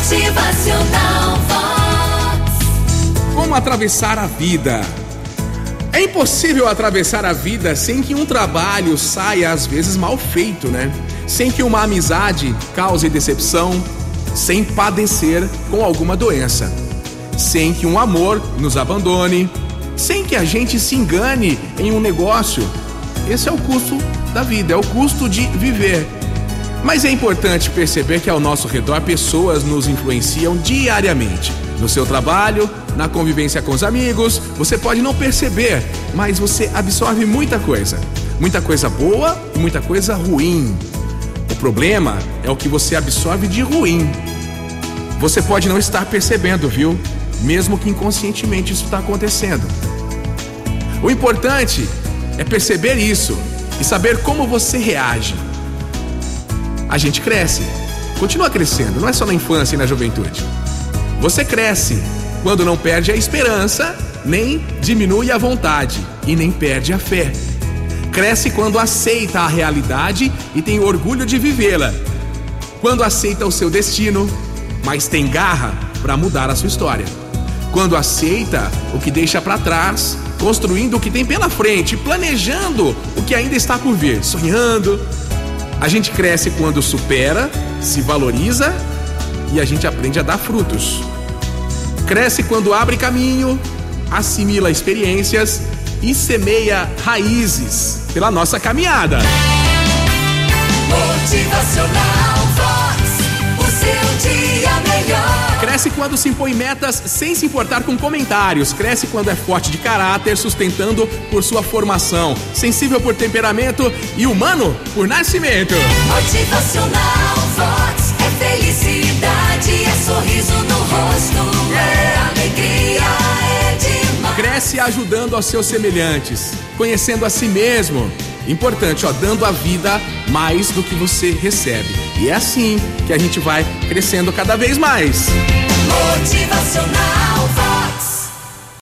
Motivacional Vox. Como atravessar a vida? É impossível atravessar a vida sem que um trabalho saia às vezes mal feito, né? Sem que uma amizade cause decepção, sem padecer com alguma doença, sem que um amor nos abandone, sem que a gente se engane em um negócio. Esse é o custo da vida, é o custo de viver. Mas é importante perceber que ao nosso redor pessoas nos influenciam diariamente. No seu trabalho, na convivência com os amigos, você pode não perceber, mas você absorve muita coisa. Muita coisa boa e muita coisa ruim. O problema é o que você absorve de ruim. Você pode não estar percebendo, viu? Mesmo que inconscientemente isso está acontecendo. O importante é perceber isso e saber como você reage. A gente cresce, continua crescendo, não é só na infância e na juventude. Você cresce quando não perde a esperança, nem diminui a vontade e nem perde a fé. Cresce quando aceita a realidade e tem orgulho de vivê-la. Quando aceita o seu destino, mas tem garra para mudar a sua história. Quando aceita o que deixa para trás, construindo o que tem pela frente, planejando o que ainda está por vir, sonhando, a gente cresce quando supera, se valoriza e a gente aprende a dar frutos. Cresce quando abre caminho, assimila experiências e semeia raízes pela nossa caminhada. Motivacional Cresce quando se impõe metas sem se importar com comentários. Cresce quando é forte de caráter, sustentando por sua formação. Sensível por temperamento e humano por nascimento. Motivacional Vox. É felicidade, é sorriso no rosto. É alegria, é demais. Cresce ajudando aos seus semelhantes, conhecendo a si mesmo. Importante, ó, dando a vida mais do que você recebe. E é assim que a gente vai crescendo cada vez mais. Motivacional.